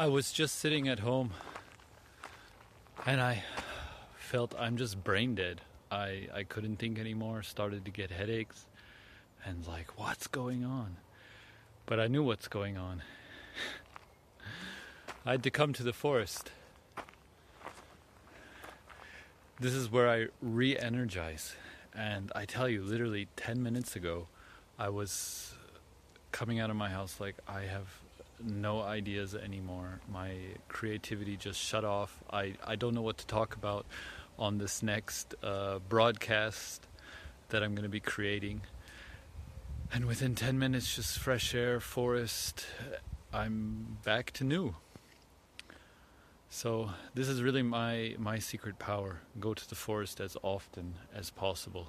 I was just sitting at home and I felt I'm just brain dead. I, I couldn't think anymore, started to get headaches, and like, what's going on? But I knew what's going on. I had to come to the forest. This is where I re energize. And I tell you, literally 10 minutes ago, I was coming out of my house like I have no ideas anymore. My creativity just shut off. I, I don't know what to talk about on this next uh, broadcast that I'm going to be creating. And within 10 minutes, just fresh air, forest, I'm back to new. So this is really my my secret power. Go to the forest as often as possible.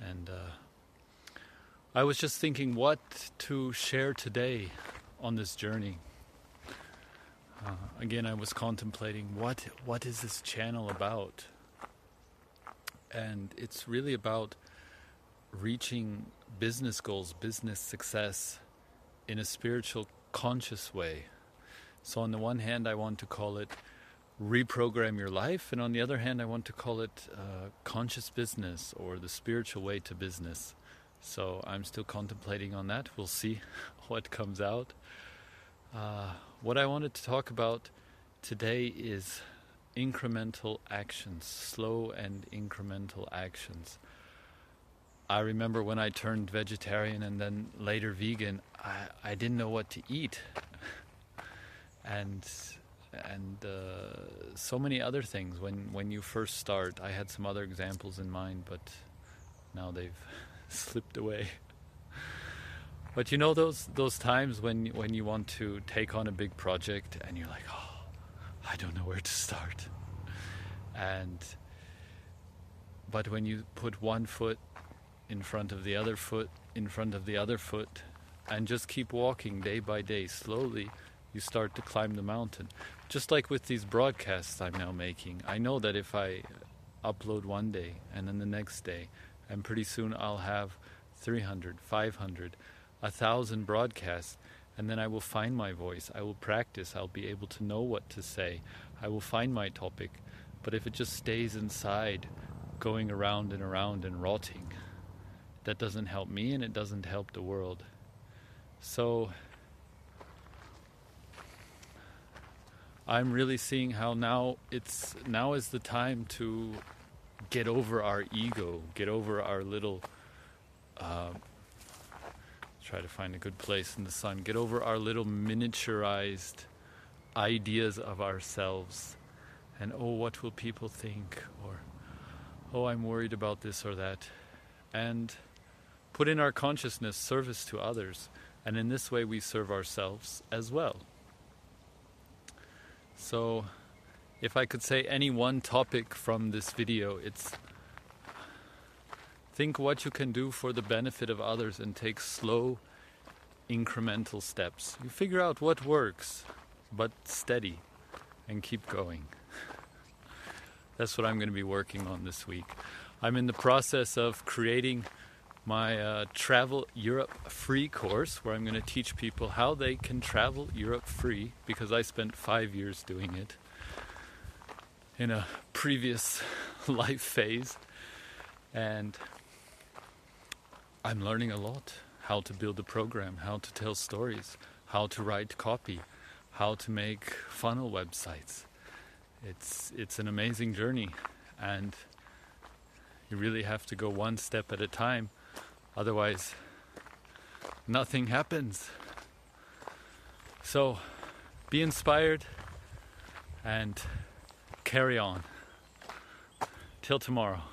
And uh, I was just thinking what to share today on this journey. Uh, again, I was contemplating what what is this channel about, and it's really about reaching business goals, business success, in a spiritual, conscious way. So, on the one hand, I want to call it reprogram your life, and on the other hand, I want to call it uh, conscious business or the spiritual way to business. So, I'm still contemplating on that. We'll see what comes out. Uh, what I wanted to talk about today is incremental actions, slow and incremental actions. I remember when I turned vegetarian and then later vegan, I, I didn't know what to eat. and and uh, so many other things when when you first start. I had some other examples in mind, but now they've slipped away. But you know those those times when when you want to take on a big project and you're like, oh, I don't know where to start, and but when you put one foot in front of the other foot in front of the other foot and just keep walking day by day slowly you start to climb the mountain just like with these broadcasts i'm now making i know that if i upload one day and then the next day and pretty soon i'll have 300 500 a thousand broadcasts, and then I will find my voice. I will practice. I'll be able to know what to say. I will find my topic. But if it just stays inside, going around and around and rotting, that doesn't help me and it doesn't help the world. So I'm really seeing how now it's now is the time to get over our ego, get over our little uh, try to find a good place in the sun, get over our little miniaturized ideas of ourselves and oh, what will people think? Or oh, I'm worried about this or that. And put in our consciousness service to others. And in this way, we serve ourselves as well. So, if I could say any one topic from this video, it's Think what you can do for the benefit of others and take slow, incremental steps. You figure out what works, but steady and keep going. That's what I'm going to be working on this week. I'm in the process of creating my uh, Travel Europe free course where I'm going to teach people how they can travel Europe free because I spent five years doing it in a previous life phase. And I'm learning a lot how to build a program, how to tell stories, how to write copy, how to make funnel websites. It's it's an amazing journey and you really have to go one step at a time otherwise nothing happens. So be inspired and carry on. Till tomorrow.